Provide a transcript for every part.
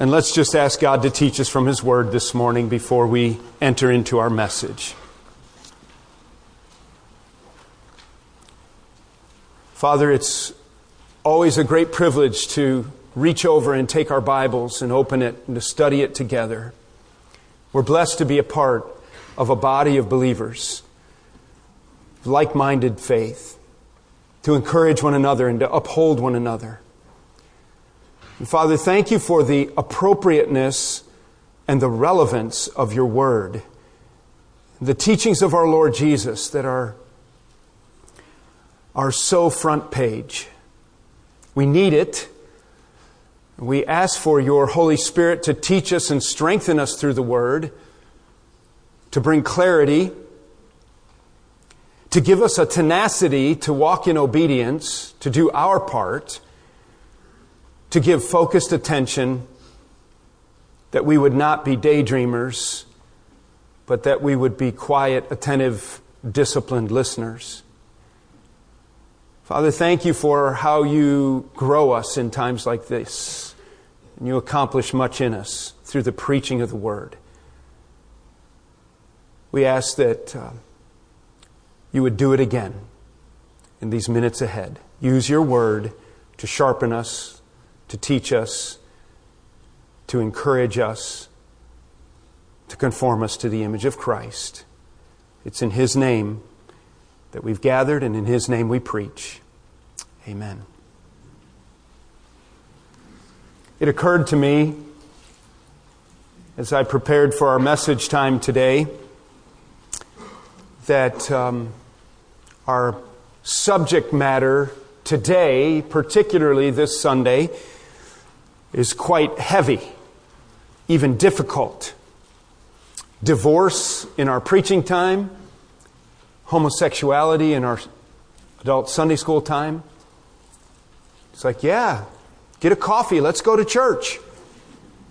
And let's just ask God to teach us from His Word this morning before we enter into our message. Father, it's always a great privilege to reach over and take our Bibles and open it and to study it together. We're blessed to be a part of a body of believers, like minded faith, to encourage one another and to uphold one another. And Father, thank you for the appropriateness and the relevance of your word. The teachings of our Lord Jesus that are, are so front page. We need it. We ask for your Holy Spirit to teach us and strengthen us through the word, to bring clarity, to give us a tenacity to walk in obedience, to do our part to give focused attention, that we would not be daydreamers, but that we would be quiet, attentive, disciplined listeners. Father, thank you for how you grow us in times like this. And you accomplish much in us through the preaching of the word. We ask that uh, you would do it again in these minutes ahead. Use your word to sharpen us, to teach us, to encourage us, to conform us to the image of Christ. It's in His name that we've gathered, and in His name we preach. Amen. It occurred to me as I prepared for our message time today that um, our subject matter today, particularly this Sunday, is quite heavy, even difficult. Divorce in our preaching time, homosexuality in our adult Sunday school time. It's like, yeah, get a coffee, let's go to church.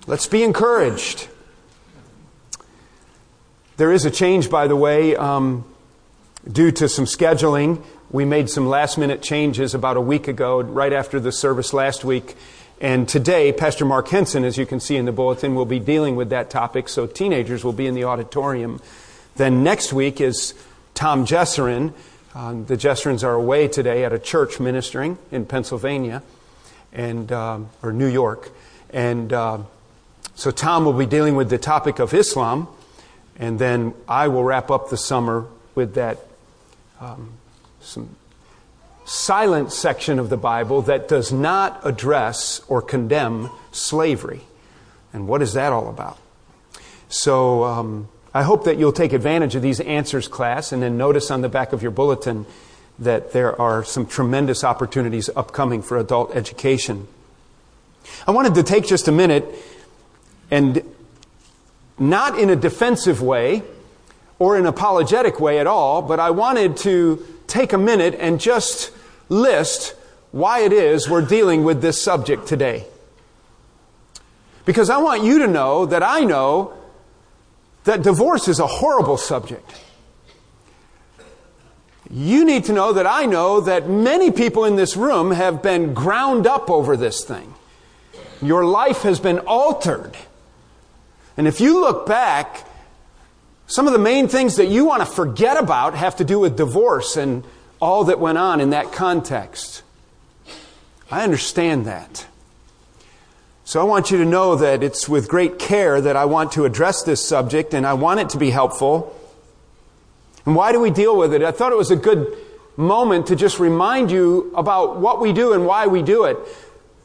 Let's be encouraged. There is a change, by the way, um, due to some scheduling. We made some last minute changes about a week ago, right after the service last week. And today, Pastor Mark Henson, as you can see in the bulletin, will be dealing with that topic, so teenagers will be in the auditorium. Then next week is Tom Jesserin. Um, the Jesserins are away today at a church ministering in Pennsylvania and um, or New York, and uh, so Tom will be dealing with the topic of Islam, and then I will wrap up the summer with that um, some silent section of the Bible that does not address or condemn slavery. And what is that all about? So um, I hope that you'll take advantage of these answers class and then notice on the back of your bulletin that there are some tremendous opportunities upcoming for adult education. I wanted to take just a minute and not in a defensive way or an apologetic way at all, but I wanted to take a minute and just list why it is we're dealing with this subject today. Because I want you to know that I know that divorce is a horrible subject. You need to know that I know that many people in this room have been ground up over this thing. Your life has been altered. And if you look back, some of the main things that you want to forget about have to do with divorce and all that went on in that context. I understand that. So I want you to know that it's with great care that I want to address this subject and I want it to be helpful. And why do we deal with it? I thought it was a good moment to just remind you about what we do and why we do it.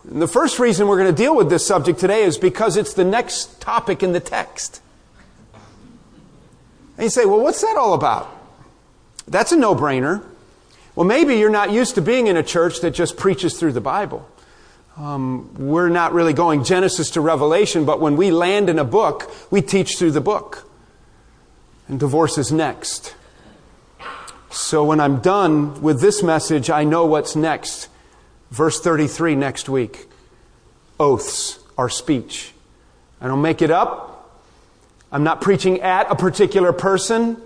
And the first reason we're going to deal with this subject today is because it's the next topic in the text. And you say, well, what's that all about? That's a no brainer. Well, maybe you're not used to being in a church that just preaches through the Bible. Um, we're not really going Genesis to Revelation, but when we land in a book, we teach through the book. And divorce is next. So when I'm done with this message, I know what's next. Verse 33 next week. Oaths are speech. I don't make it up. I'm not preaching at a particular person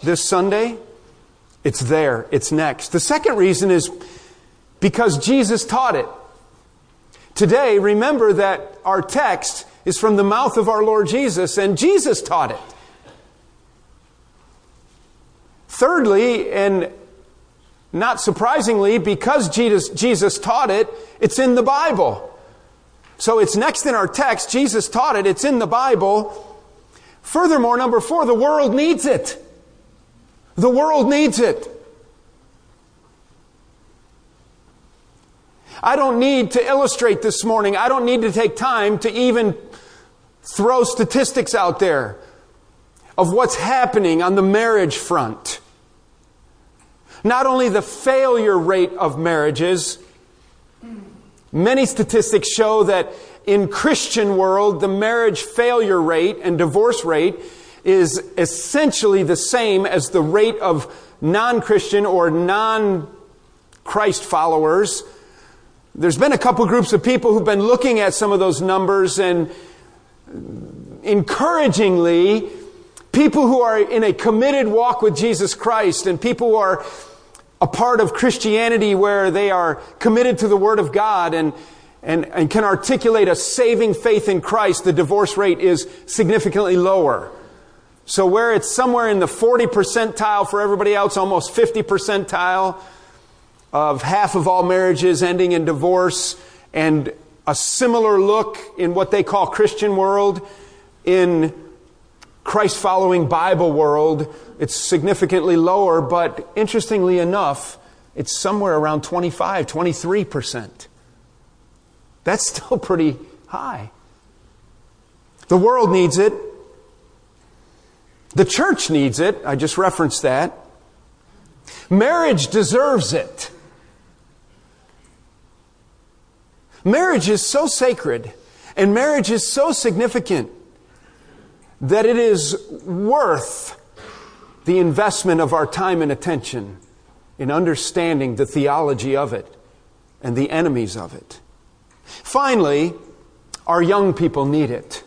this Sunday. It's there. It's next. The second reason is because Jesus taught it. Today, remember that our text is from the mouth of our Lord Jesus, and Jesus taught it. Thirdly, and not surprisingly, because Jesus, Jesus taught it, it's in the Bible. So it's next in our text. Jesus taught it. It's in the Bible. Furthermore, number four, the world needs it. The world needs it. I don't need to illustrate this morning. I don't need to take time to even throw statistics out there of what's happening on the marriage front. Not only the failure rate of marriages, many statistics show that in Christian world, the marriage failure rate and divorce rate is essentially the same as the rate of non-Christian or non-Christ followers. There's been a couple groups of people who've been looking at some of those numbers and encouragingly, people who are in a committed walk with Jesus Christ and people who are a part of Christianity where they are committed to the Word of God and, and, and can articulate a saving faith in Christ, the divorce rate is significantly lower. So where it's somewhere in the 40 percentile for everybody else, almost 50 percentile of half of all marriages ending in divorce, and a similar look in what they call Christian world in Christ following Bible world, it's significantly lower, but interestingly enough, it's somewhere around 25, 23%. That's still pretty high. The world needs it. The church needs it. I just referenced that. Marriage deserves it. Marriage is so sacred and marriage is so significant that it is worth the investment of our time and attention in understanding the theology of it and the enemies of it. Finally, our young people need it.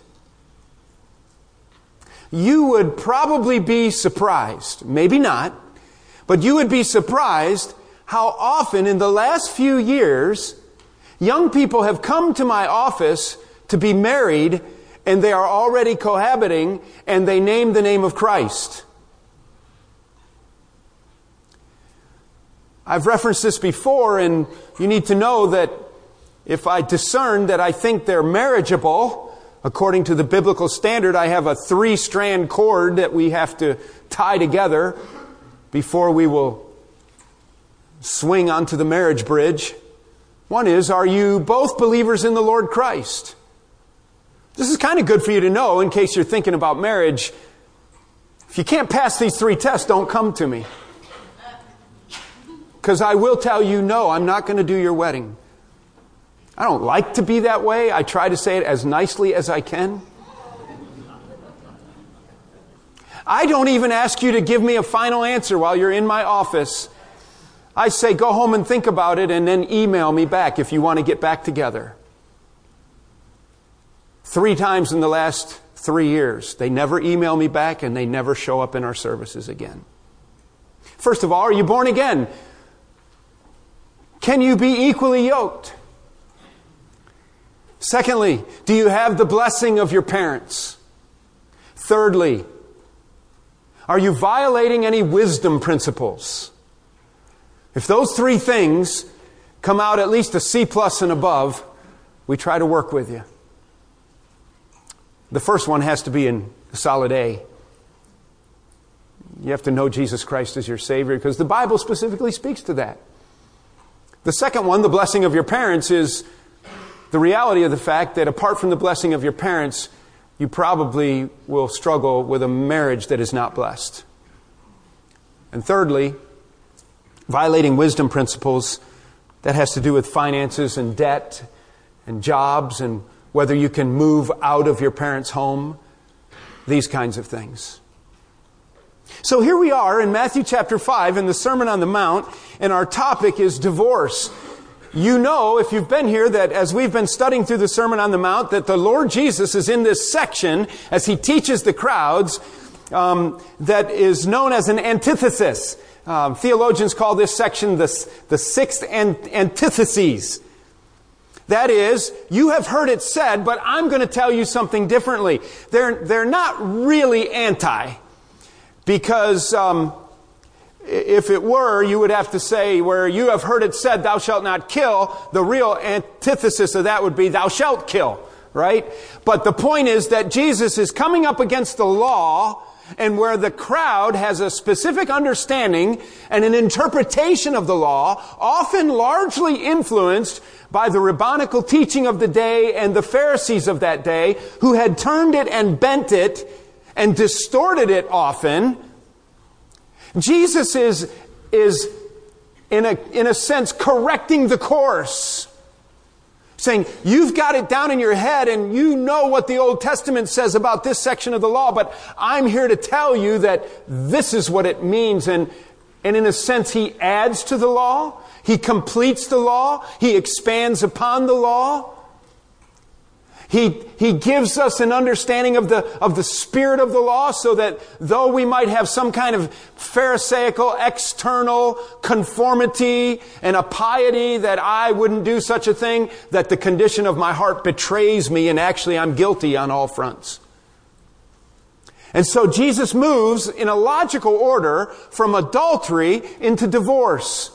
You would probably be surprised, maybe not, but you would be surprised how often in the last few years young people have come to my office to be married and they are already cohabiting and they name the name of Christ. I've referenced this before and you need to know that if I discern that I think they're marriageable, according to the biblical standard, I have a three strand cord that we have to tie together before we will swing onto the marriage bridge. One is, are you both believers in the Lord Christ? This is kind of good for you to know in case you're thinking about marriage. If you can't pass these three tests, don't come to me. Because I will tell you, no, I'm not going to do your wedding. I don't like to be that way. I try to say it as nicely as I can. I don't even ask you to give me a final answer while you're in my office. I say, go home and think about it and then email me back if you want to get back together. Three times in the last three years, they never email me back and they never show up in our services again. First of all, are you born again? Can you be equally yoked? Secondly, do you have the blessing of your parents? Thirdly, are you violating any wisdom principles? If those three things come out at least a C plus and above, we try to work with you. The first one has to be in solid A. You have to know Jesus Christ as your Savior because the Bible specifically speaks to that. The second one, the blessing of your parents, is the reality of the fact that apart from the blessing of your parents, you probably will struggle with a marriage that is not blessed. And thirdly, violating wisdom principles that has to do with finances and debt and jobs and whether you can move out of your parents' home, these kinds of things. So here we are in Matthew chapter 5 in the Sermon on the Mount, and our topic is divorce. You know, if you've been here, that as we've been studying through the Sermon on the Mount, that the Lord Jesus is in this section as he teaches the crowds um, that is known as an antithesis. Um, theologians call this section the, the sixth antitheses. That is, you have heard it said, but I'm going to tell you something differently. They're, they're not really anti, because um, if it were, you would have to say, where you have heard it said, thou shalt not kill, the real antithesis of that would be, thou shalt kill, right? But the point is that Jesus is coming up against the law, and where the crowd has a specific understanding and an interpretation of the law, often largely influenced by the rabbinical teaching of the day and the Pharisees of that day, who had turned it and bent it and distorted it often, Jesus is, is in a, in a sense, correcting the course. Saying, you've got it down in your head and you know what the Old Testament says about this section of the law, but I'm here to tell you that this is what it means. And, and in a sense, he adds to the law. He completes the law. He expands upon the law. He, he gives us an understanding of the, of the spirit of the law so that though we might have some kind of pharisaical external conformity and a piety that I wouldn't do such a thing, that the condition of my heart betrays me and actually I'm guilty on all fronts. And so Jesus moves in a logical order from adultery into divorce.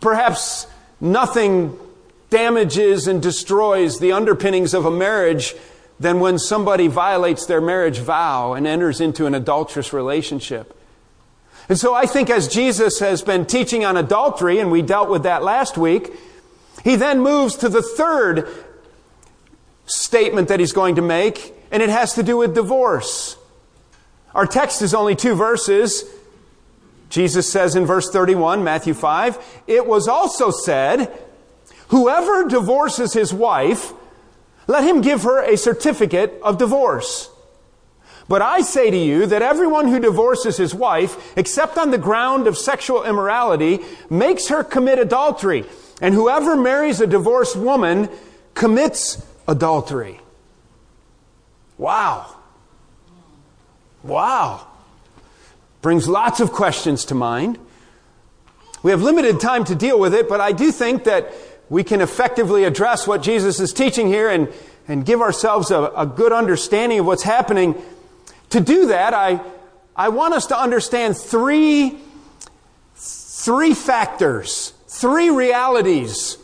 Perhaps nothing damages and destroys the underpinnings of a marriage than when somebody violates their marriage vow and enters into an adulterous relationship. And so I think as Jesus has been teaching on adultery, and we dealt with that last week, he then moves to the third statement that he's going to make, and it has to do with divorce. Our text is only two verses. Jesus says in verse 31, Matthew 5, it was also said, Whoever divorces his wife, let him give her a certificate of divorce. But I say to you that everyone who divorces his wife, except on the ground of sexual immorality, makes her commit adultery. And whoever marries a divorced woman commits adultery. Wow. Wow. Brings lots of questions to mind. We have limited time to deal with it, but I do think that we can effectively address what Jesus is teaching here and, and give ourselves a, a good understanding of what's happening. To do that, I, I want us to understand three, three factors, three realities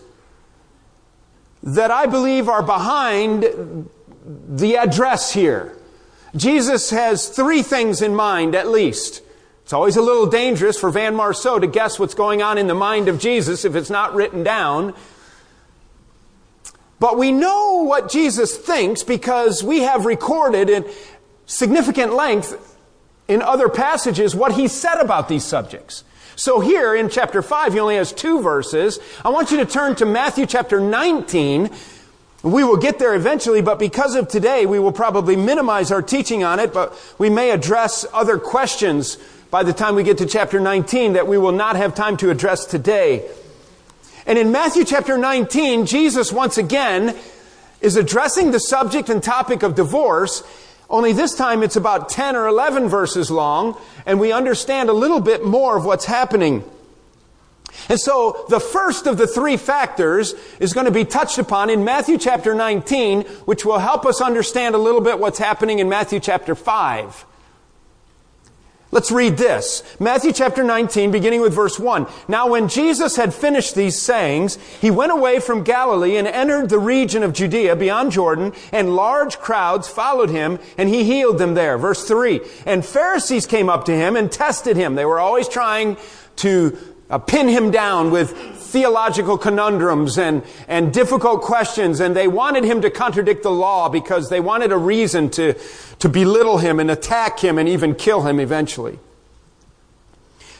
that I believe are behind the address here. Jesus has three things in mind at least. It's always a little dangerous for Van Marceau to guess what's going on in the mind of Jesus if it's not written down. But we know what Jesus thinks because we have recorded in significant length in other passages what he said about these subjects. So here in chapter 5, he only has two verses. I want you to turn to Matthew chapter 19. We will get there eventually, but because of today, we will probably minimize our teaching on it, but we may address other questions by the time we get to chapter 19 that we will not have time to address today. And in Matthew chapter 19, Jesus once again is addressing the subject and topic of divorce, only this time it's about 10 or 11 verses long, and we understand a little bit more of what's happening. And so the first of the three factors is going to be touched upon in Matthew chapter 19, which will help us understand a little bit what's happening in Matthew chapter 5. Let's read this. Matthew chapter 19, beginning with verse 1. Now when Jesus had finished these sayings, he went away from Galilee and entered the region of Judea beyond Jordan, and large crowds followed him, and he healed them there. Verse 3. And Pharisees came up to him and tested him. They were always trying to uh, pin him down with theological conundrums and, and difficult questions, and they wanted him to contradict the law because they wanted a reason to, to belittle him and attack him and even kill him eventually.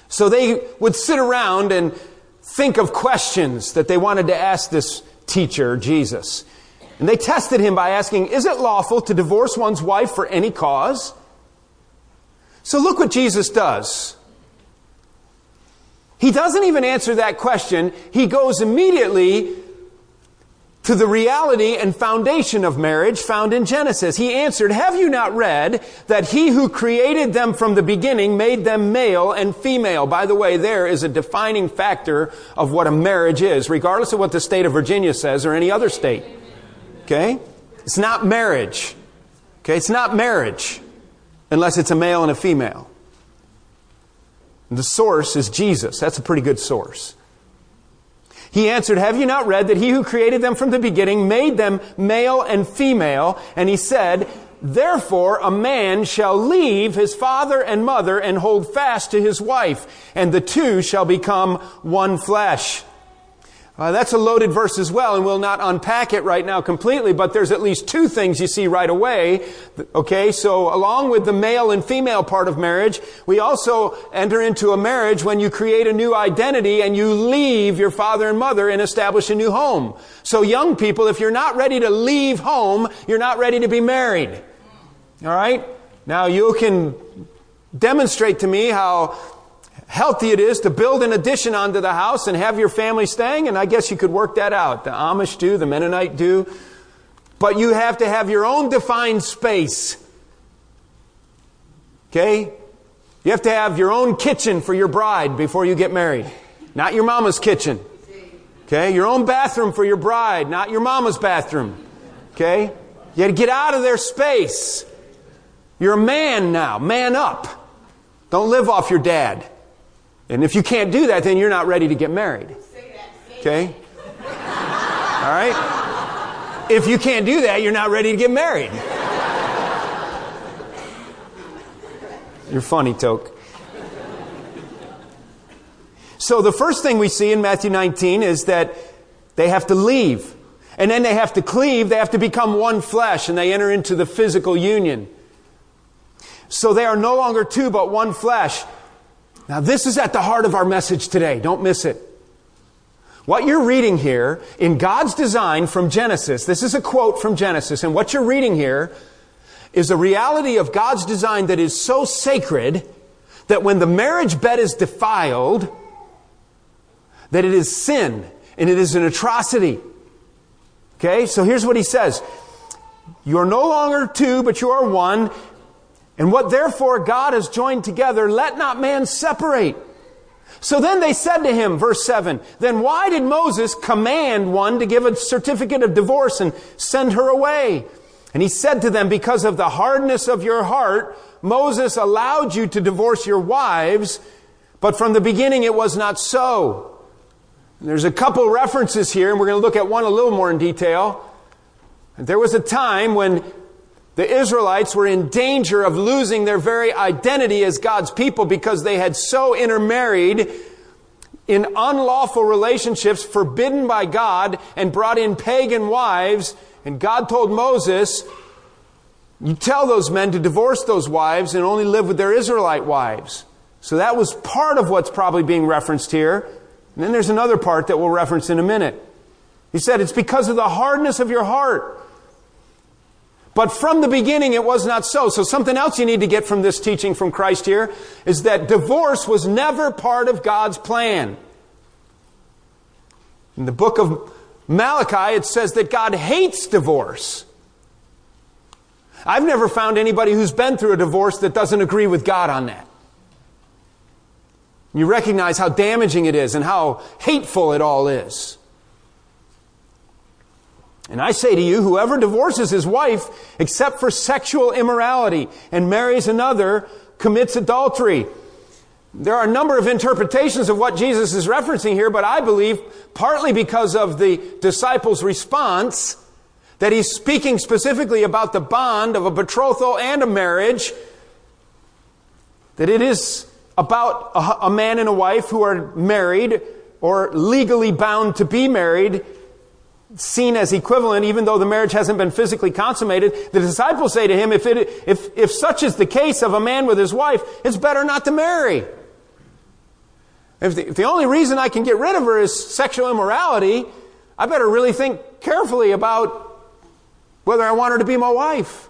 So they would sit around and think of questions that they wanted to ask this teacher, Jesus. And they tested him by asking, Is it lawful to divorce one's wife for any cause? So look what Jesus does. He doesn't even answer that question. He goes immediately to the reality and foundation of marriage found in Genesis. He answered, Have you not read that he who created them from the beginning made them male and female? By the way, there is a defining factor of what a marriage is, regardless of what the state of Virginia says or any other state. Okay? It's not marriage. Okay? It's not marriage unless it's a male and a female. The source is Jesus. That's a pretty good source. He answered, Have you not read that he who created them from the beginning made them male and female? And he said, Therefore a man shall leave his father and mother and hold fast to his wife, and the two shall become one flesh. Uh, that's a loaded verse as well, and we'll not unpack it right now completely, but there's at least two things you see right away. Okay, so along with the male and female part of marriage, we also enter into a marriage when you create a new identity and you leave your father and mother and establish a new home. So young people, if you're not ready to leave home, you're not ready to be married. Alright? Now you can demonstrate to me how healthy it is to build an addition onto the house and have your family staying, and I guess you could work that out. The Amish do, the Mennonite do. But you have to have your own defined space. Okay? You have to have your own kitchen for your bride before you get married. Not your mama's kitchen. Okay? Your own bathroom for your bride, not your mama's bathroom. Okay? You got to get out of their space. You're a man now. Man up. Don't live off your dad. And if you can't do that, then you're not ready to get married. Okay? All right? If you can't do that, you're not ready to get married. You're funny, Toke. So the first thing we see in Matthew 19 is that they have to leave. And then they have to cleave, they have to become one flesh, and they enter into the physical union. So they are no longer two, but one flesh. Now, this is at the heart of our message today. Don't miss it. What you're reading here in God's design from Genesis, this is a quote from Genesis, and what you're reading here is a reality of God's design that is so sacred that when the marriage bed is defiled, that it is sin and it is an atrocity. Okay, so here's what he says. You are no longer two, but you are one. And what therefore God has joined together, let not man separate. So then they said to him, verse 7, then why did Moses command one to give a certificate of divorce and send her away? And he said to them, because of the hardness of your heart, Moses allowed you to divorce your wives, but from the beginning it was not so. And there's a couple references here, and we're going to look at one a little more in detail. There was a time when the Israelites were in danger of losing their very identity as God's people because they had so intermarried in unlawful relationships forbidden by God and brought in pagan wives. And God told Moses, you tell those men to divorce those wives and only live with their Israelite wives. So that was part of what's probably being referenced here. And then there's another part that we'll reference in a minute. He said, it's because of the hardness of your heart. But from the beginning, it was not so. So something else you need to get from this teaching from Christ here is that divorce was never part of God's plan. In the book of Malachi, it says that God hates divorce. I've never found anybody who's been through a divorce that doesn't agree with God on that. You recognize how damaging it is and how hateful it all is. And I say to you, whoever divorces his wife except for sexual immorality and marries another commits adultery. There are a number of interpretations of what Jesus is referencing here, but I believe partly because of the disciples' response that he's speaking specifically about the bond of a betrothal and a marriage, that it is about a, man and a wife who are married or legally bound to be married seen as equivalent, even though the marriage hasn't been physically consummated. The disciples say to him, if, it, if, if such is the case of a man with his wife, it's better not to marry. If the, if the only reason I can get rid of her is sexual immorality, I better really think carefully about whether I want her to be my wife.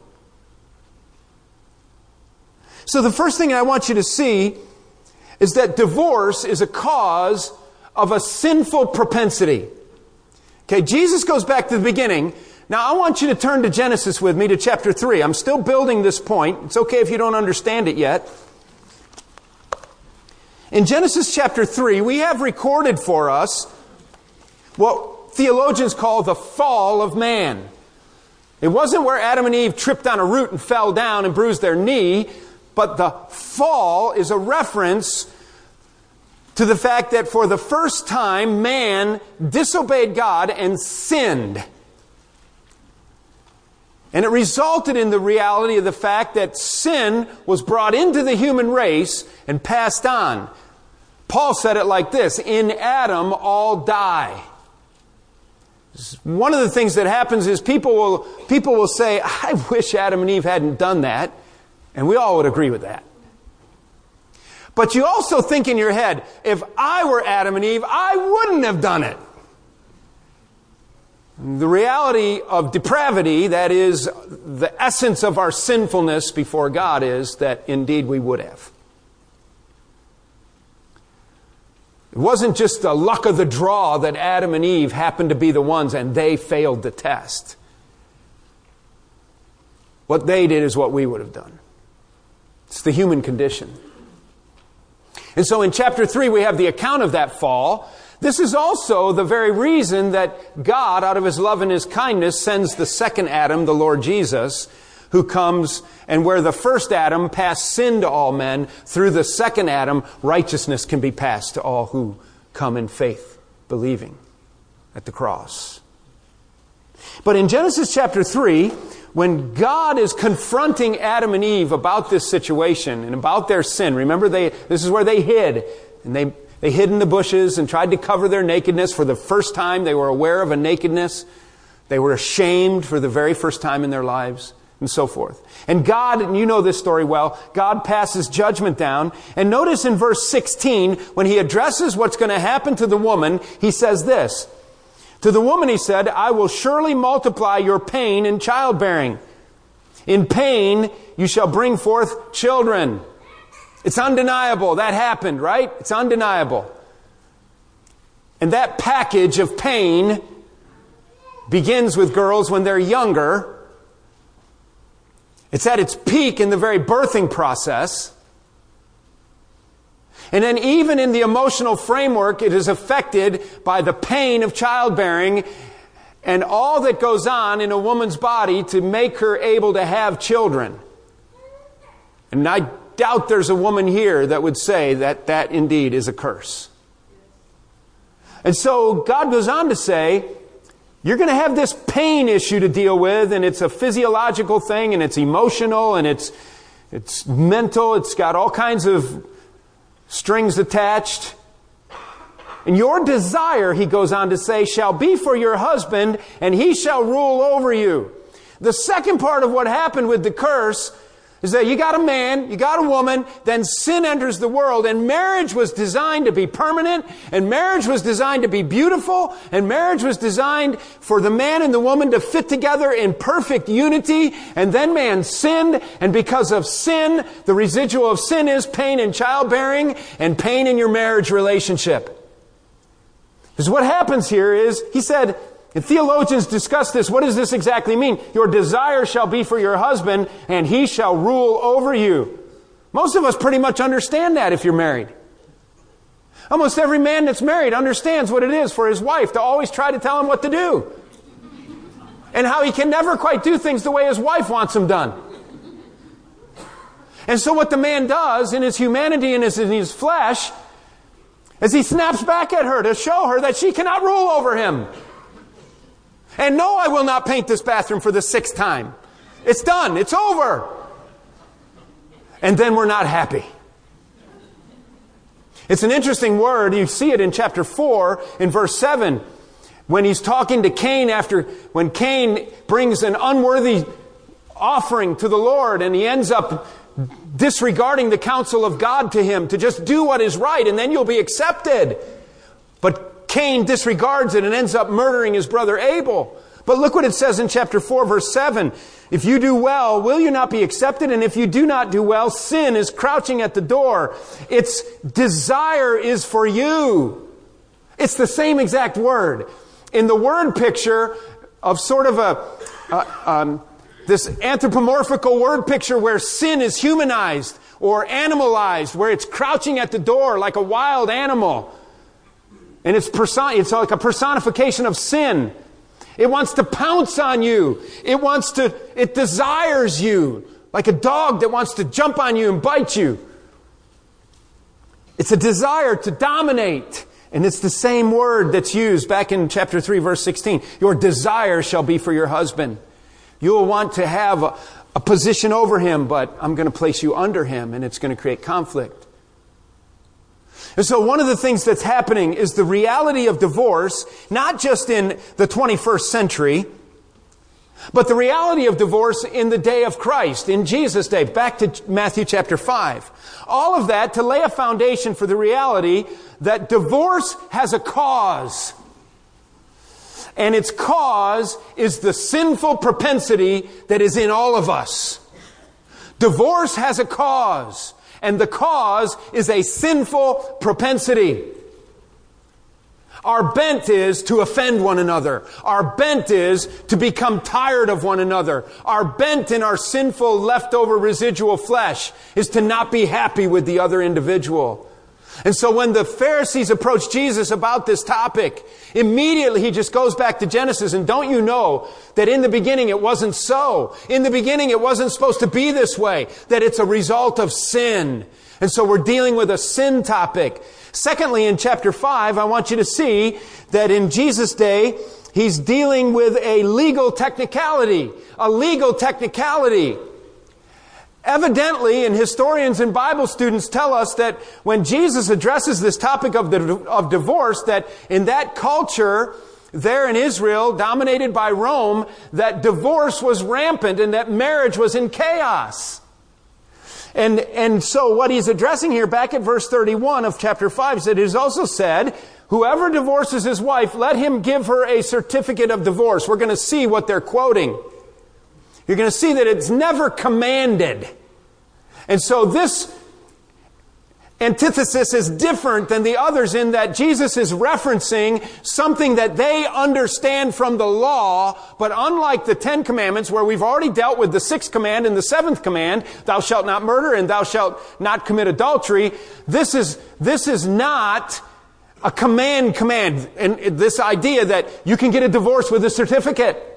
So the first thing I want you to see is that divorce is a cause of a sinful propensity. Okay, Jesus goes back to the beginning. Now I want you to turn to Genesis with me to chapter 3. I'm still building this point. It's okay if you don't understand it yet. In Genesis chapter 3, we have recorded for us what theologians call the fall of man. It wasn't where Adam and Eve tripped on a root and fell down and bruised their knee, but the fall is a reference to the fact that for the first time man disobeyed God and sinned. And it resulted in the reality of the fact that sin was brought into the human race and passed on. Paul said it like this In Adam, all die. One of the things that happens is people will, people will say, I wish Adam and Eve hadn't done that. And we all would agree with that. But you also think in your head, if I were Adam and Eve, I wouldn't have done it. The reality of depravity, that is the essence of our sinfulness before God, is that indeed we would have. It wasn't just the luck of the draw that Adam and Eve happened to be the ones and they failed the test. What they did is what we would have done. It's the human condition. And so in chapter 3, we have the account of that fall. This is also the very reason that God, out of his love and his kindness, sends the second Adam, the Lord Jesus, who comes and where the first Adam passed sin to all men, through the second Adam, righteousness can be passed to all who come in faith, believing at the cross. But in Genesis chapter 3, when God is confronting Adam and Eve about this situation and about their sin, remember they, this is where they hid. And they, they hid in the bushes and tried to cover their nakedness. For the first time, they were aware of a nakedness. They were ashamed for the very first time in their lives and so forth. And God, and you know this story well, God passes judgment down. And notice in verse 16, when he addresses what's going to happen to the woman, he says this. To the woman he said, I will surely multiply your pain in childbearing. In pain you shall bring forth children. It's undeniable. That happened, right? It's undeniable. And that package of pain begins with girls when they're younger it's at its peak in the very birthing process. And then, even in the emotional framework, it is affected by the pain of childbearing and all that goes on in a woman's body to make her able to have children. And I doubt there's a woman here that would say that that indeed is a curse. And so God goes on to say, you're going to have this pain issue to deal with, and it's a physiological thing, and it's emotional, and it's, it's mental, it's got all kinds of strings attached. And your desire, he goes on to say, shall be for your husband, and he shall rule over you. The second part of what happened with the curse is that you got a man, you got a woman, then sin enters the world, and marriage was designed to be permanent, and marriage was designed to be beautiful, and marriage was designed for the man and the woman to fit together in perfect unity, and then man sinned, and because of sin, the residual of sin is pain in childbearing and pain in your marriage relationship. Because what happens here is, he said, and theologians discuss this. What does this exactly mean? Your desire shall be for your husband, and he shall rule over you. Most of us pretty much understand that if you're married. Almost every man that's married understands what it is for his wife to always try to tell him what to do. And how he can never quite do things the way his wife wants them done. And so what the man does in his humanity and in his flesh is he snaps back at her to show her that she cannot rule over him. And no, I will not paint this bathroom for the sixth time. It's done. It's over. And then we're not happy. It's an interesting word. You see it in chapter 4 in verse 7 when he's talking to Cain after, when Cain brings an unworthy offering to the Lord and he ends up disregarding the counsel of God to him to just do what is right and then you'll be accepted. But Cain disregards it and ends up murdering his brother Abel. But look what it says in chapter 4, verse 7. If you do well, will you not be accepted? And if you do not do well, sin is crouching at the door. Its desire is for you. It's the same exact word. in the word picture of sort of a, a um, this anthropomorphical word picture where sin is humanized or animalized, where it's crouching at the door like a wild animal. And it's, person- it's like a personification of sin. It wants to pounce on you. It wants to, it desires you like a dog that wants to jump on you and bite you. It's a desire to dominate. And it's the same word that's used back in chapter 3, verse 16. Your desire shall be for your husband. You will want to have a, a position over him, but I'm going to place you under him, and it's going to create conflict. And so one of the things that's happening is the reality of divorce, not just in the 21st century, but the reality of divorce in the day of Christ, in Jesus' day, back to Matthew chapter 5. All of that to lay a foundation for the reality that divorce has a cause. And its cause is the sinful propensity that is in all of us. Divorce has a cause, and the cause is a sinful propensity. Our bent is to offend one another. Our bent is to become tired of one another. Our bent in our sinful leftover residual flesh is to not be happy with the other individual. And so when the Pharisees approach Jesus about this topic, immediately he just goes back to Genesis and don't you know that in the beginning it wasn't so? In the beginning it wasn't supposed to be this way, that it's a result of sin. And so we're dealing with a sin topic. Secondly, in chapter 5, I want you to see that in Jesus' day, he's dealing with a legal technicality. A legal technicality. Evidently, and historians and Bible students tell us that when Jesus addresses this topic of, the, of divorce, that in that culture, there in Israel, dominated by Rome, that divorce was rampant and that marriage was in chaos. And, and so what he's addressing here back at verse 31 of chapter 5 is that it is also said, whoever divorces his wife, let him give her a certificate of divorce. We're going to see what they're quoting. You're going to see that it's never commanded. And so this antithesis is different than the others in that Jesus is referencing something that they understand from the law, but unlike the Ten Commandments where we've already dealt with the sixth command and the seventh command, thou shalt not murder and thou shalt not commit adultery, this is, this is not a command command. And this idea that you can get a divorce with a certificate.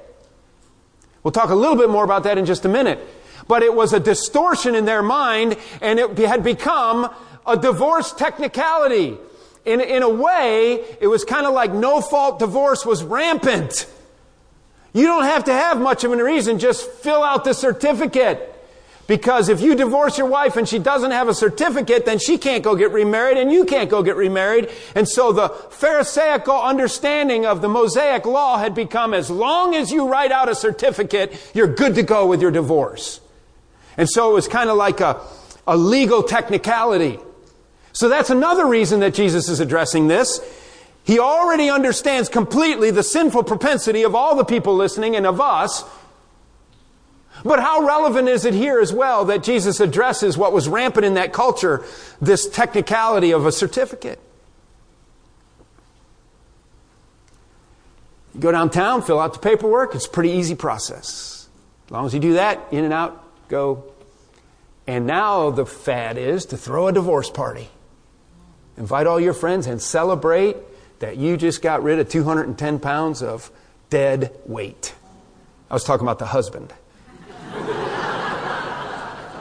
We'll talk a little bit more about that in just a minute. But it was a distortion in their mind and it had become a divorce technicality. In, in a way, it was kind of like no fault divorce was rampant. You don't have to have much of a reason, just fill out the certificate. Because if you divorce your wife and she doesn't have a certificate, then she can't go get remarried and you can't go get remarried. And so the Pharisaical understanding of the Mosaic law had become as long as you write out a certificate, you're good to go with your divorce. And so it was kind of like a, a legal technicality. So that's another reason that Jesus is addressing this. He already understands completely the sinful propensity of all the people listening and of us. But how relevant is it here as well that Jesus addresses what was rampant in that culture, this technicality of a certificate? You go downtown, fill out the paperwork, it's a pretty easy process. As long as you do that, in and out, go. And now the fad is to throw a divorce party. Invite all your friends and celebrate that you just got rid of 210 pounds of dead weight. I was talking about the husband.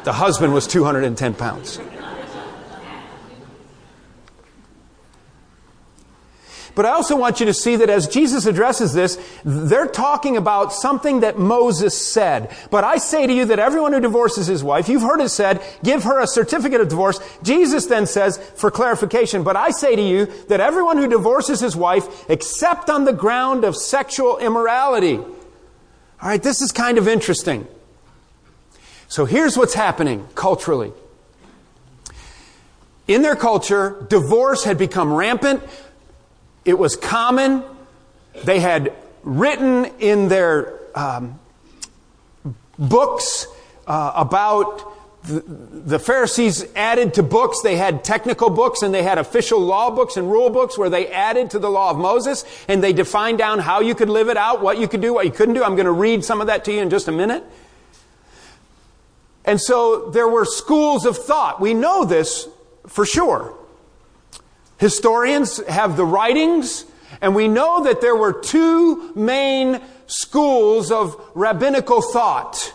The husband was 210 pounds. But I also want you to see that as Jesus addresses this, they're talking about something that Moses said. But I say to you that everyone who divorces his wife, you've heard it said, give her a certificate of divorce. Jesus then says, for clarification, but I say to you that everyone who divorces his wife, except on the ground of sexual immorality. All right, this is kind of interesting. So here's what's happening culturally. In their culture, divorce had become rampant. It was common. They had written in their um, books uh, about the, the Pharisees added to books. They had technical books and they had official law books and rule books where they added to the law of Moses and they defined down how you could live it out, what you could do, what you couldn't do. I'm going to read some of that to you in just a minute. And so there were schools of thought. We know this for sure. Historians have the writings, and we know that there were two main schools of rabbinical thought.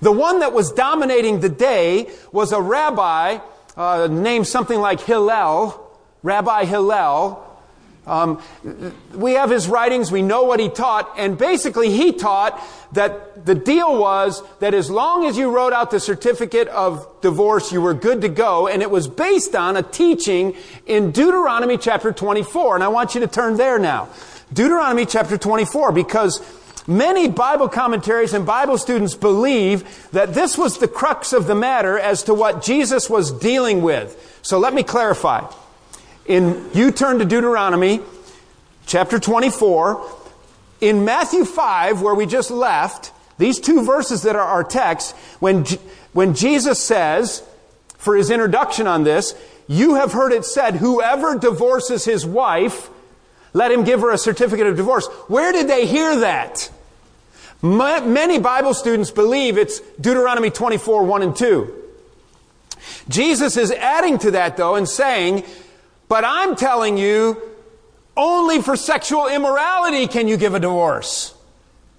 The one that was dominating the day was a rabbi uh, named something like Hillel, Rabbi Hillel. Um, we have his writings, we know what he taught, and basically he taught that the deal was that as long as you wrote out the certificate of divorce, you were good to go, and it was based on a teaching in Deuteronomy chapter 24. And I want you to turn there now. Deuteronomy chapter 24, because Many Bible commentaries and Bible students believe that this was the crux of the matter as to what Jesus was dealing with. So let me clarify. In, you turn to Deuteronomy chapter 24. In Matthew 5, where we just left, these two verses that are our text, when, when Jesus says, for his introduction on this, you have heard it said, whoever divorces his wife let him give her a certificate of divorce. Where did they hear that? Many Bible students believe it's Deuteronomy 24, 1 and 2. Jesus is adding to that though and saying, but I'm telling you, only for sexual immorality can you give a divorce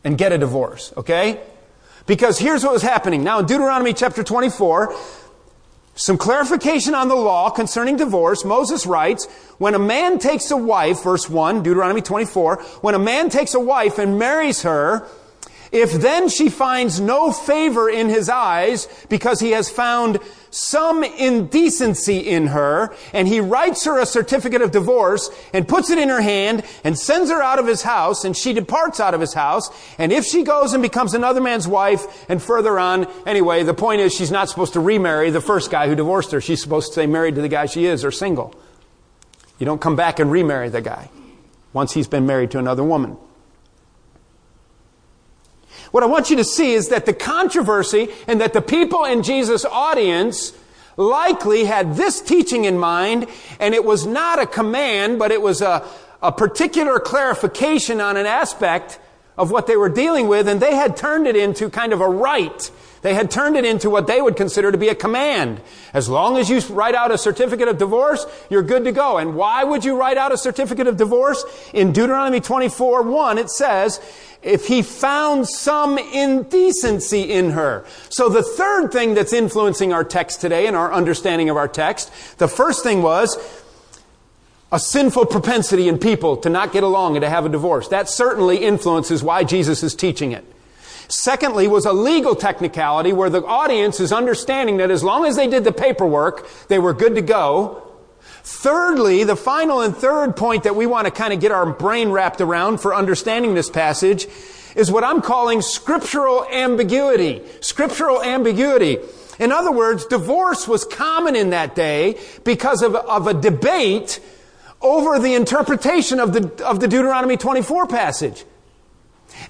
and get a divorce, okay? Because here's what was happening. Now in Deuteronomy chapter 24, some clarification on the law concerning divorce. Moses writes, when a man takes a wife, verse 1, Deuteronomy 24, when a man takes a wife and marries her, if then she finds no favor in his eyes because he has found some indecency in her, and he writes her a certificate of divorce and puts it in her hand and sends her out of his house, and she departs out of his house, and if she goes and becomes another man's wife, and further on, anyway, the point is she's not supposed to remarry the first guy who divorced her. She's supposed to stay married to the guy she is or single. You don't come back and remarry the guy once he's been married to another woman. What I want you to see is that the controversy and that the people in Jesus' audience likely had this teaching in mind, and it was not a command, but it was a, a particular clarification on an aspect of what they were dealing with, and they had turned it into kind of a right. They had turned it into what they would consider to be a command. As long as you write out a certificate of divorce, you're good to go. And why would you write out a certificate of divorce? In Deuteronomy 24, 1, it says, if he found some indecency in her. So the third thing that's influencing our text today and our understanding of our text, the first thing was a sinful propensity in people to not get along and to have a divorce. That certainly influences why Jesus is teaching it. Secondly was a legal technicality where the audience is understanding that as long as they did the paperwork, they were good to go. Thirdly, the final and third point that we want to kind of get our brain wrapped around for understanding this passage is what I'm calling scriptural ambiguity. Scriptural ambiguity. In other words, divorce was common in that day because of, of a debate over the interpretation of the, of the Deuteronomy 24 passage.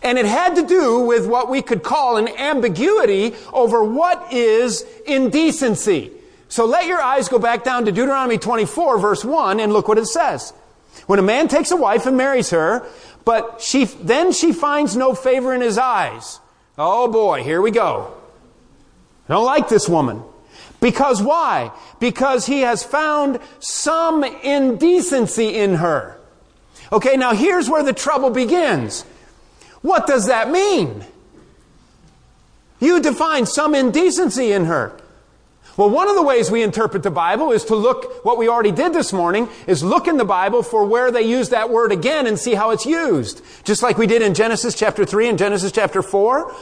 And it had to do with what we could call an ambiguity over what is indecency. So let your eyes go back down to Deuteronomy 24 verse 1 and look what it says. When a man takes a wife and marries her, but she, then she finds no favor in his eyes. Oh boy, here we go. I don't like this woman. Because why? Because he has found some indecency in her. Okay, now here's where the trouble begins. What does that mean? You define some indecency in her. Well, one of the ways we interpret the Bible is to look, what we already did this morning, is look in the Bible for where they use that word again and see how it's used. Just like we did in Genesis chapter 3 and Genesis chapter 4.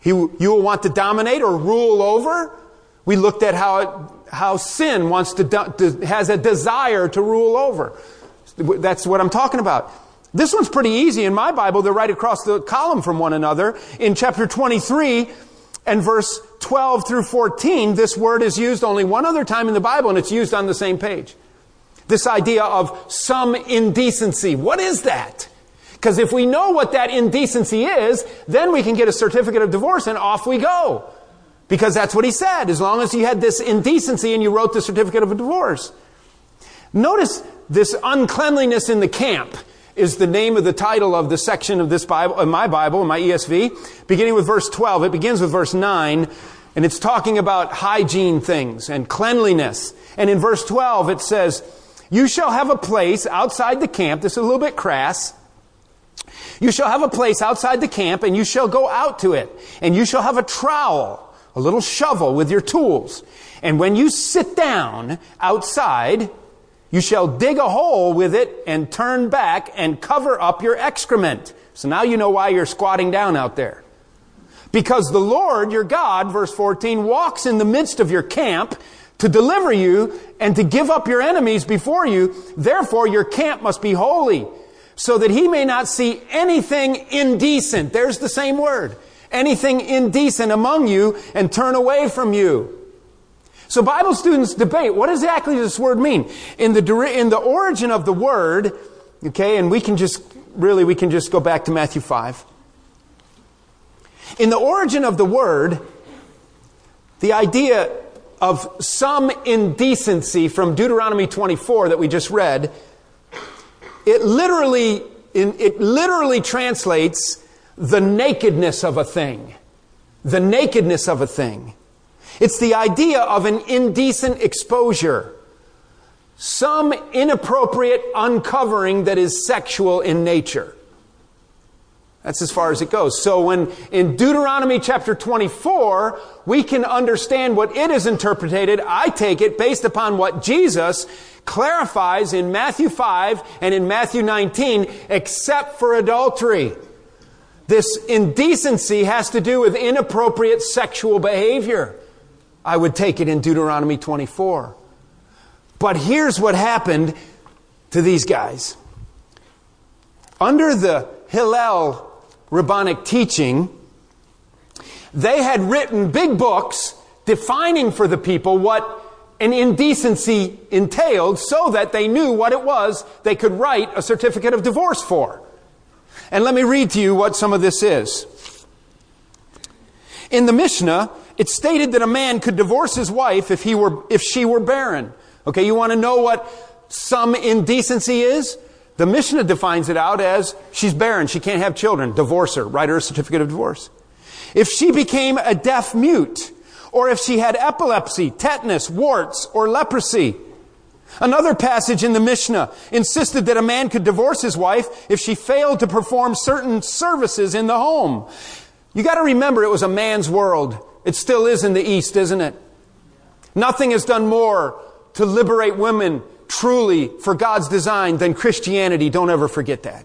He, you will want to dominate or rule over. We looked at how, how sin wants to, has a desire to rule over. That's what I'm talking about. This one's pretty easy in my Bible. They're right across the column from one another. In chapter 23, and verse 12 through 14, this word is used only one other time in the Bible and it's used on the same page. This idea of some indecency. What is that? Because if we know what that indecency is, then we can get a certificate of divorce and off we go. Because that's what he said, as long as you had this indecency and you wrote the certificate of a divorce. Notice this uncleanliness in the camp is the name of the title of the section of this Bible, in my Bible, in my ESV, beginning with verse 12. It begins with verse 9, and it's talking about hygiene things and cleanliness. And in verse 12, it says, You shall have a place outside the camp. This is a little bit crass. You shall have a place outside the camp, and you shall go out to it, and you shall have a trowel a little shovel with your tools. And when you sit down outside, you shall dig a hole with it and turn back and cover up your excrement. So now you know why you're squatting down out there. Because the Lord, your God, verse 14, walks in the midst of your camp to deliver you and to give up your enemies before you. Therefore, your camp must be holy so that he may not see anything indecent. There's the same word anything indecent among you and turn away from you. So Bible students debate, what exactly does this word mean? In the, in the origin of the word, okay, and we can just, really, we can just go back to Matthew 5. In the origin of the word, the idea of some indecency from Deuteronomy 24 that we just read, it literally, it literally translates the nakedness of a thing. The nakedness of a thing. It's the idea of an indecent exposure. Some inappropriate uncovering that is sexual in nature. That's as far as it goes. So when in Deuteronomy chapter 24, we can understand what it is interpreted, I take it based upon what Jesus clarifies in Matthew 5 and in Matthew 19, except for adultery. This indecency has to do with inappropriate sexual behavior. I would take it in Deuteronomy 24. But here's what happened to these guys. Under the Hillel rabbinic teaching, they had written big books defining for the people what an indecency entailed so that they knew what it was they could write a certificate of divorce for. And let me read to you what some of this is. In the Mishnah, it stated that a man could divorce his wife if he were, if she were barren. Okay, you want to know what some indecency is? The Mishnah defines it out as she's barren, she can't have children, divorce her, write her a certificate of divorce. If she became a deaf mute, or if she had epilepsy, tetanus, warts, or leprosy, Another passage in the Mishnah insisted that a man could divorce his wife if she failed to perform certain services in the home. You gotta remember it was a man's world. It still is in the East, isn't it? Nothing has done more to liberate women truly for God's design than Christianity. Don't ever forget that.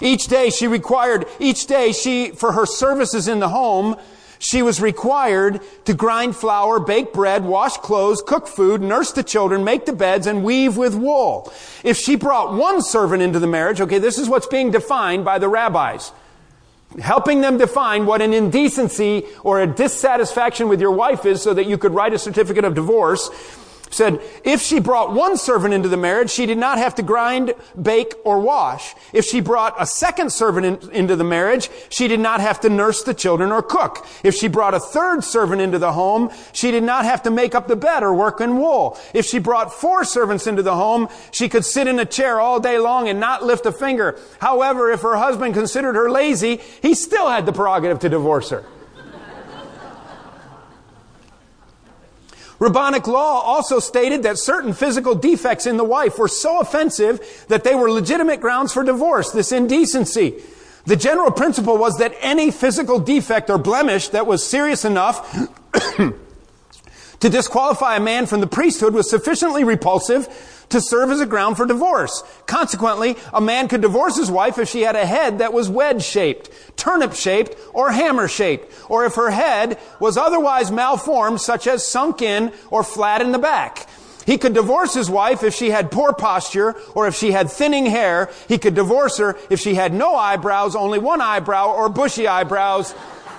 Each day she required, each day she, for her services in the home, she was required to grind flour, bake bread, wash clothes, cook food, nurse the children, make the beds, and weave with wool. If she brought one servant into the marriage, okay, this is what's being defined by the rabbis. Helping them define what an indecency or a dissatisfaction with your wife is so that you could write a certificate of divorce said, if she brought one servant into the marriage, she did not have to grind, bake, or wash. If she brought a second servant in, into the marriage, she did not have to nurse the children or cook. If she brought a third servant into the home, she did not have to make up the bed or work in wool. If she brought four servants into the home, she could sit in a chair all day long and not lift a finger. However, if her husband considered her lazy, he still had the prerogative to divorce her. Rabbinic law also stated that certain physical defects in the wife were so offensive that they were legitimate grounds for divorce, this indecency. The general principle was that any physical defect or blemish that was serious enough to disqualify a man from the priesthood was sufficiently repulsive to serve as a ground for divorce. Consequently, a man could divorce his wife if she had a head that was wedge shaped, turnip shaped, or hammer shaped, or if her head was otherwise malformed, such as sunk in or flat in the back. He could divorce his wife if she had poor posture or if she had thinning hair. He could divorce her if she had no eyebrows, only one eyebrow, or bushy eyebrows.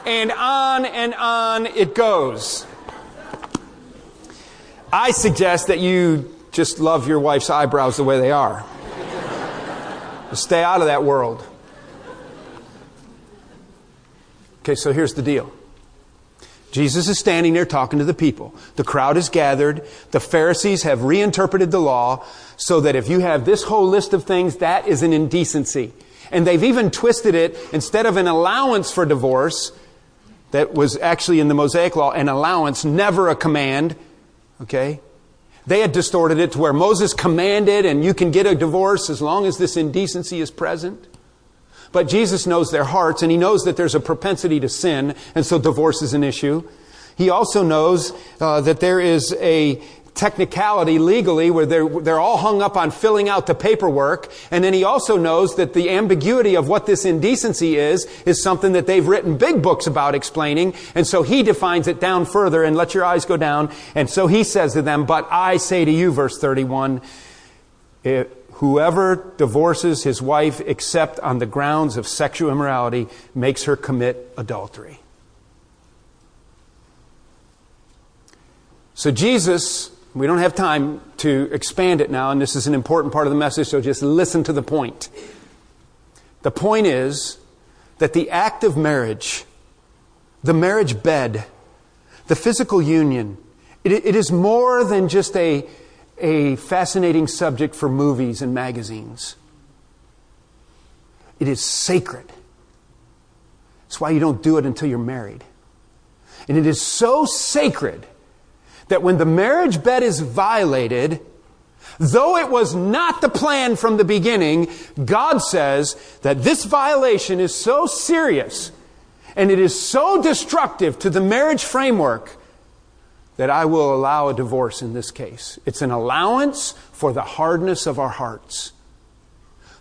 And on and on it goes. I suggest that you just love your wife's eyebrows the way they are. Stay out of that world. Okay, so here's the deal. Jesus is standing there talking to the people. The crowd is gathered. The Pharisees have reinterpreted the law so that if you have this whole list of things, that is an indecency. And they've even twisted it instead of an allowance for divorce that was actually in the Mosaic law, an allowance, never a command. Okay? They had distorted it to where Moses commanded and you can get a divorce as long as this indecency is present. But Jesus knows their hearts and he knows that there's a propensity to sin, and so divorce is an issue. He also knows uh, that there is a technicality legally where they're, they're all hung up on filling out the paperwork. And then he also knows that the ambiguity of what this indecency is, is something that they've written big books about explaining. And so he defines it down further and let your eyes go down. And so he says to them, but I say to you, verse 31, eh, whoever divorces his wife except on the grounds of sexual immorality makes her commit adultery. So Jesus we don't have time to expand it now, and this is an important part of the message, so just listen to the point. The point is that the act of marriage, the marriage bed, the physical union, it, it is more than just a, a fascinating subject for movies and magazines. It is sacred. That's why you don't do it until you're married. And it is so sacred that when the marriage bed is violated, though it was not the plan from the beginning, God says that this violation is so serious and it is so destructive to the marriage framework that I will allow a divorce in this case. It's an allowance for the hardness of our hearts.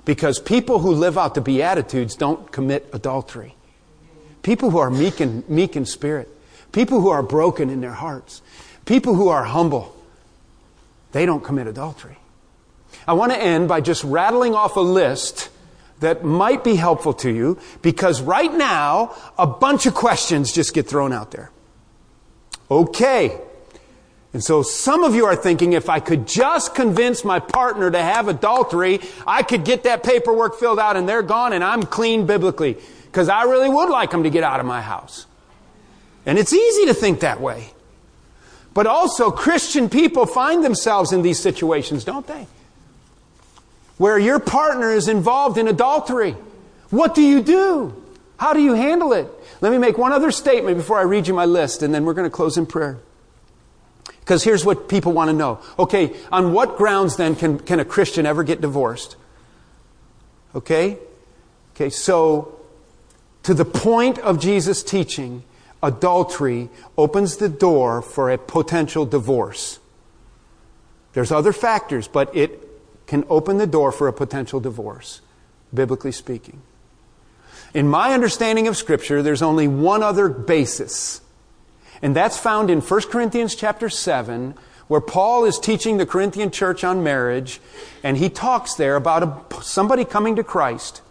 Because people who live out the Beatitudes don't commit adultery. People who are meek and, meek in spirit. People who are broken in their hearts. People who are humble, they don't commit adultery. I want to end by just rattling off a list that might be helpful to you because right now, a bunch of questions just get thrown out there. Okay. And so some of you are thinking if I could just convince my partner to have adultery, I could get that paperwork filled out and they're gone and I'm clean biblically because I really would like them to get out of my house. And it's easy to think that way. But also, Christian people find themselves in these situations, don't they? Where your partner is involved in adultery. What do you do? How do you handle it? Let me make one other statement before I read you my list, and then we're going to close in prayer. Because here's what people want to know. Okay, on what grounds then can, can a Christian ever get divorced? Okay? Okay, so to the point of Jesus' teaching, adultery opens the door for a potential divorce. There's other factors, but it can open the door for a potential divorce, biblically speaking. In my understanding of scripture, there's only one other basis. And that's found in 1 Corinthians chapter 7, where Paul is teaching the Corinthian church on marriage, and he talks there about a, somebody coming to Christ.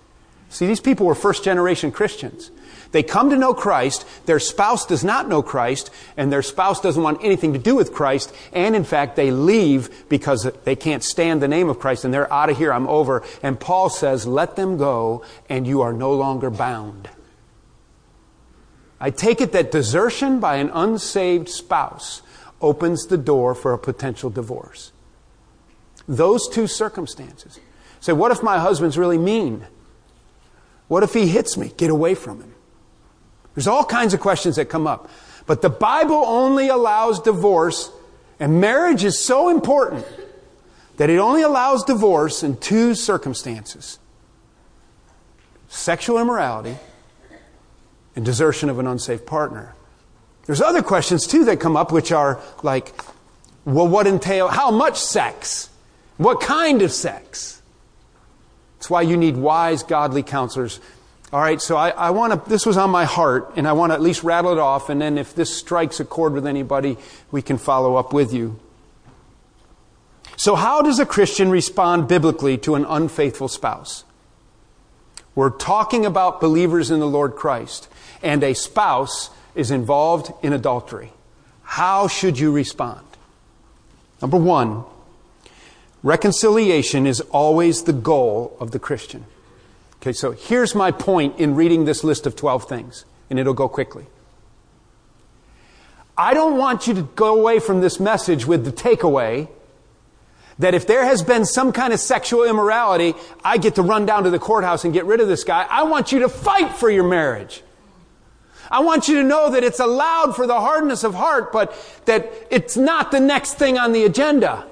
See, these people were first generation Christians. They come to know Christ, their spouse does not know Christ, and their spouse doesn't want anything to do with Christ, and in fact, they leave because they can't stand the name of Christ, and they're out of here, I'm over. And Paul says, let them go, and you are no longer bound. I take it that desertion by an unsaved spouse opens the door for a potential divorce. Those two circumstances. Say, what if my husband's really mean? What if he hits me? Get away from him. There's all kinds of questions that come up. But the Bible only allows divorce, and marriage is so important that it only allows divorce in two circumstances sexual immorality and desertion of an unsafe partner. There's other questions too that come up, which are like, well, what entail, how much sex? What kind of sex? That's why you need wise, godly counselors all right, so I, I want to, this was on my heart, and I want to at least rattle it off, and then if this strikes a chord with anybody, we can follow up with you. So, how does a Christian respond biblically to an unfaithful spouse? We're talking about believers in the Lord Christ, and a spouse is involved in adultery. How should you respond? Number one, reconciliation is always the goal of the Christian. Okay, so here's my point in reading this list of 12 things, and it'll go quickly. I don't want you to go away from this message with the takeaway that if there has been some kind of sexual immorality, I get to run down to the courthouse and get rid of this guy. I want you to fight for your marriage. I want you to know that it's allowed for the hardness of heart, but that it's not the next thing on the agenda.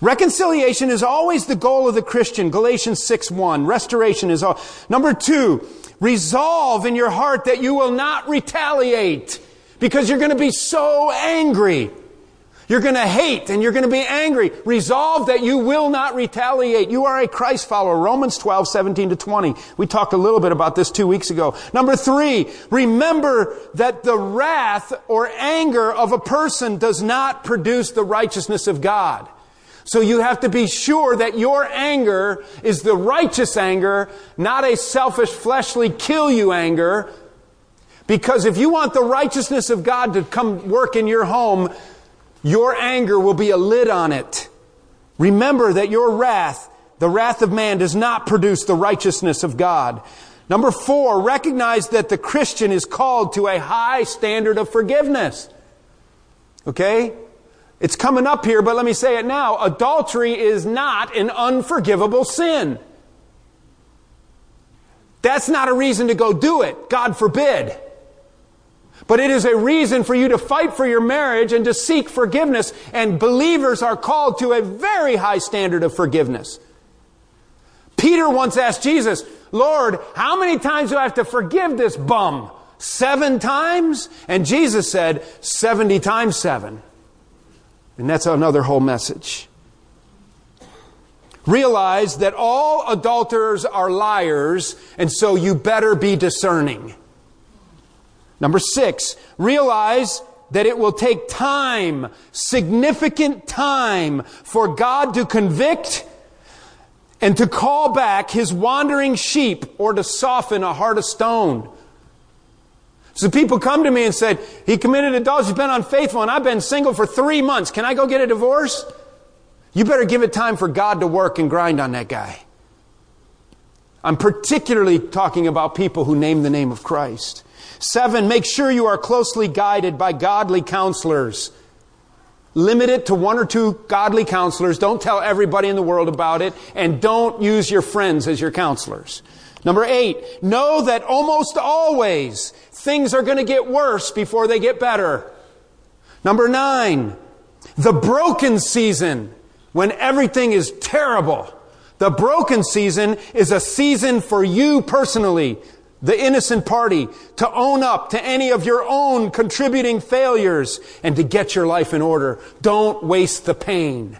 Reconciliation is always the goal of the Christian. Galatians 6 1. Restoration is all. Number two, resolve in your heart that you will not retaliate because you're going to be so angry. You're going to hate and you're going to be angry. Resolve that you will not retaliate. You are a Christ follower. Romans 12, 17 to 20. We talked a little bit about this two weeks ago. Number three, remember that the wrath or anger of a person does not produce the righteousness of God. So you have to be sure that your anger is the righteous anger, not a selfish, fleshly, kill you anger. Because if you want the righteousness of God to come work in your home, your anger will be a lid on it. Remember that your wrath, the wrath of man, does not produce the righteousness of God. Number four, recognize that the Christian is called to a high standard of forgiveness. Okay? It's coming up here, but let me say it now. Adultery is not an unforgivable sin. That's not a reason to go do it. God forbid. But it is a reason for you to fight for your marriage and to seek forgiveness. And believers are called to a very high standard of forgiveness. Peter once asked Jesus, Lord, how many times do I have to forgive this bum? Seven times? And Jesus said, 70 times seven. And that's another whole message. Realize that all adulterers are liars, and so you better be discerning. Number six, realize that it will take time, significant time, for God to convict and to call back his wandering sheep or to soften a heart of stone. So people come to me and said, he committed adultery, he's been unfaithful, and I've been single for three months. Can I go get a divorce? You better give it time for God to work and grind on that guy. I'm particularly talking about people who name the name of Christ. Seven, make sure you are closely guided by godly counselors. Limit it to one or two godly counselors. Don't tell everybody in the world about it. And don't use your friends as your counselors. Number eight, know that almost always things are going to get worse before they get better. Number nine, the broken season, when everything is terrible. The broken season is a season for you personally the innocent party, to own up to any of your own contributing failures and to get your life in order. Don't waste the pain.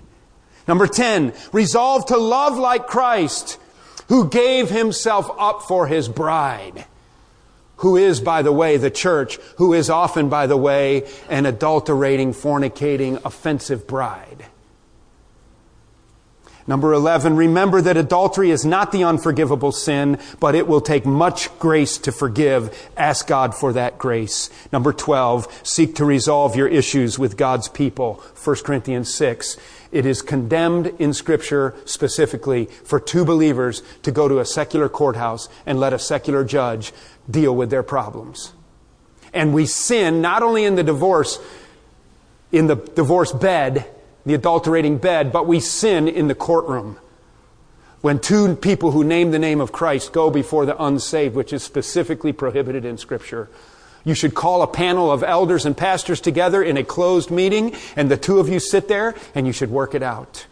Number 10, resolve to love like Christ, who gave himself up for his bride, who is, by the way, the church, who is often, by the way, an adulterating, fornicating, offensive bride. Number 11, remember that adultery is not the unforgivable sin, but it will take much grace to forgive. Ask God for that grace. Number 12, seek to resolve your issues with God's people. 1 Corinthians 6. It is condemned in scripture specifically for two believers to go to a secular courthouse and let a secular judge deal with their problems. And we sin not only in the divorce, in the divorce bed, the adulterating bed, but we sin in the courtroom. When two people who name the name of Christ go before the unsaved, which is specifically prohibited in Scripture, you should call a panel of elders and pastors together in a closed meeting, and the two of you sit there, and you should work it out.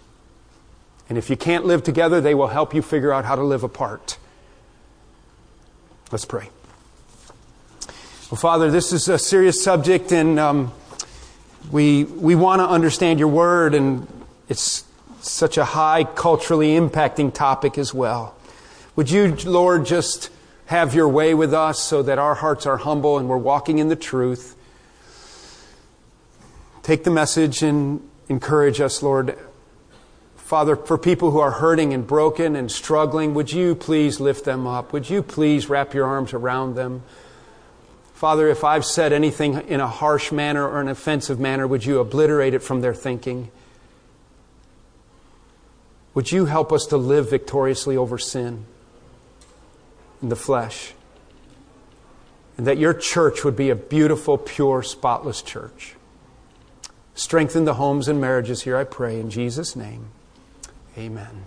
And if you can't live together, they will help you figure out how to live apart. Let's pray. Well, Father, this is a serious subject, and um, we, we want to understand your word, and it's such a high culturally impacting topic as well. Would you, Lord, just have your way with us so that our hearts are humble and we're walking in the truth? Take the message and encourage us, Lord. Father, for people who are hurting and broken and struggling, would you please lift them up? Would you please wrap your arms around them? Father, if I've said anything in a harsh manner or an offensive manner, would you obliterate it from their thinking? Would you help us to live victoriously over sin in the flesh? and that your church would be a beautiful, pure, spotless church. Strengthen the homes and marriages here, I pray, in Jesus' name. Amen.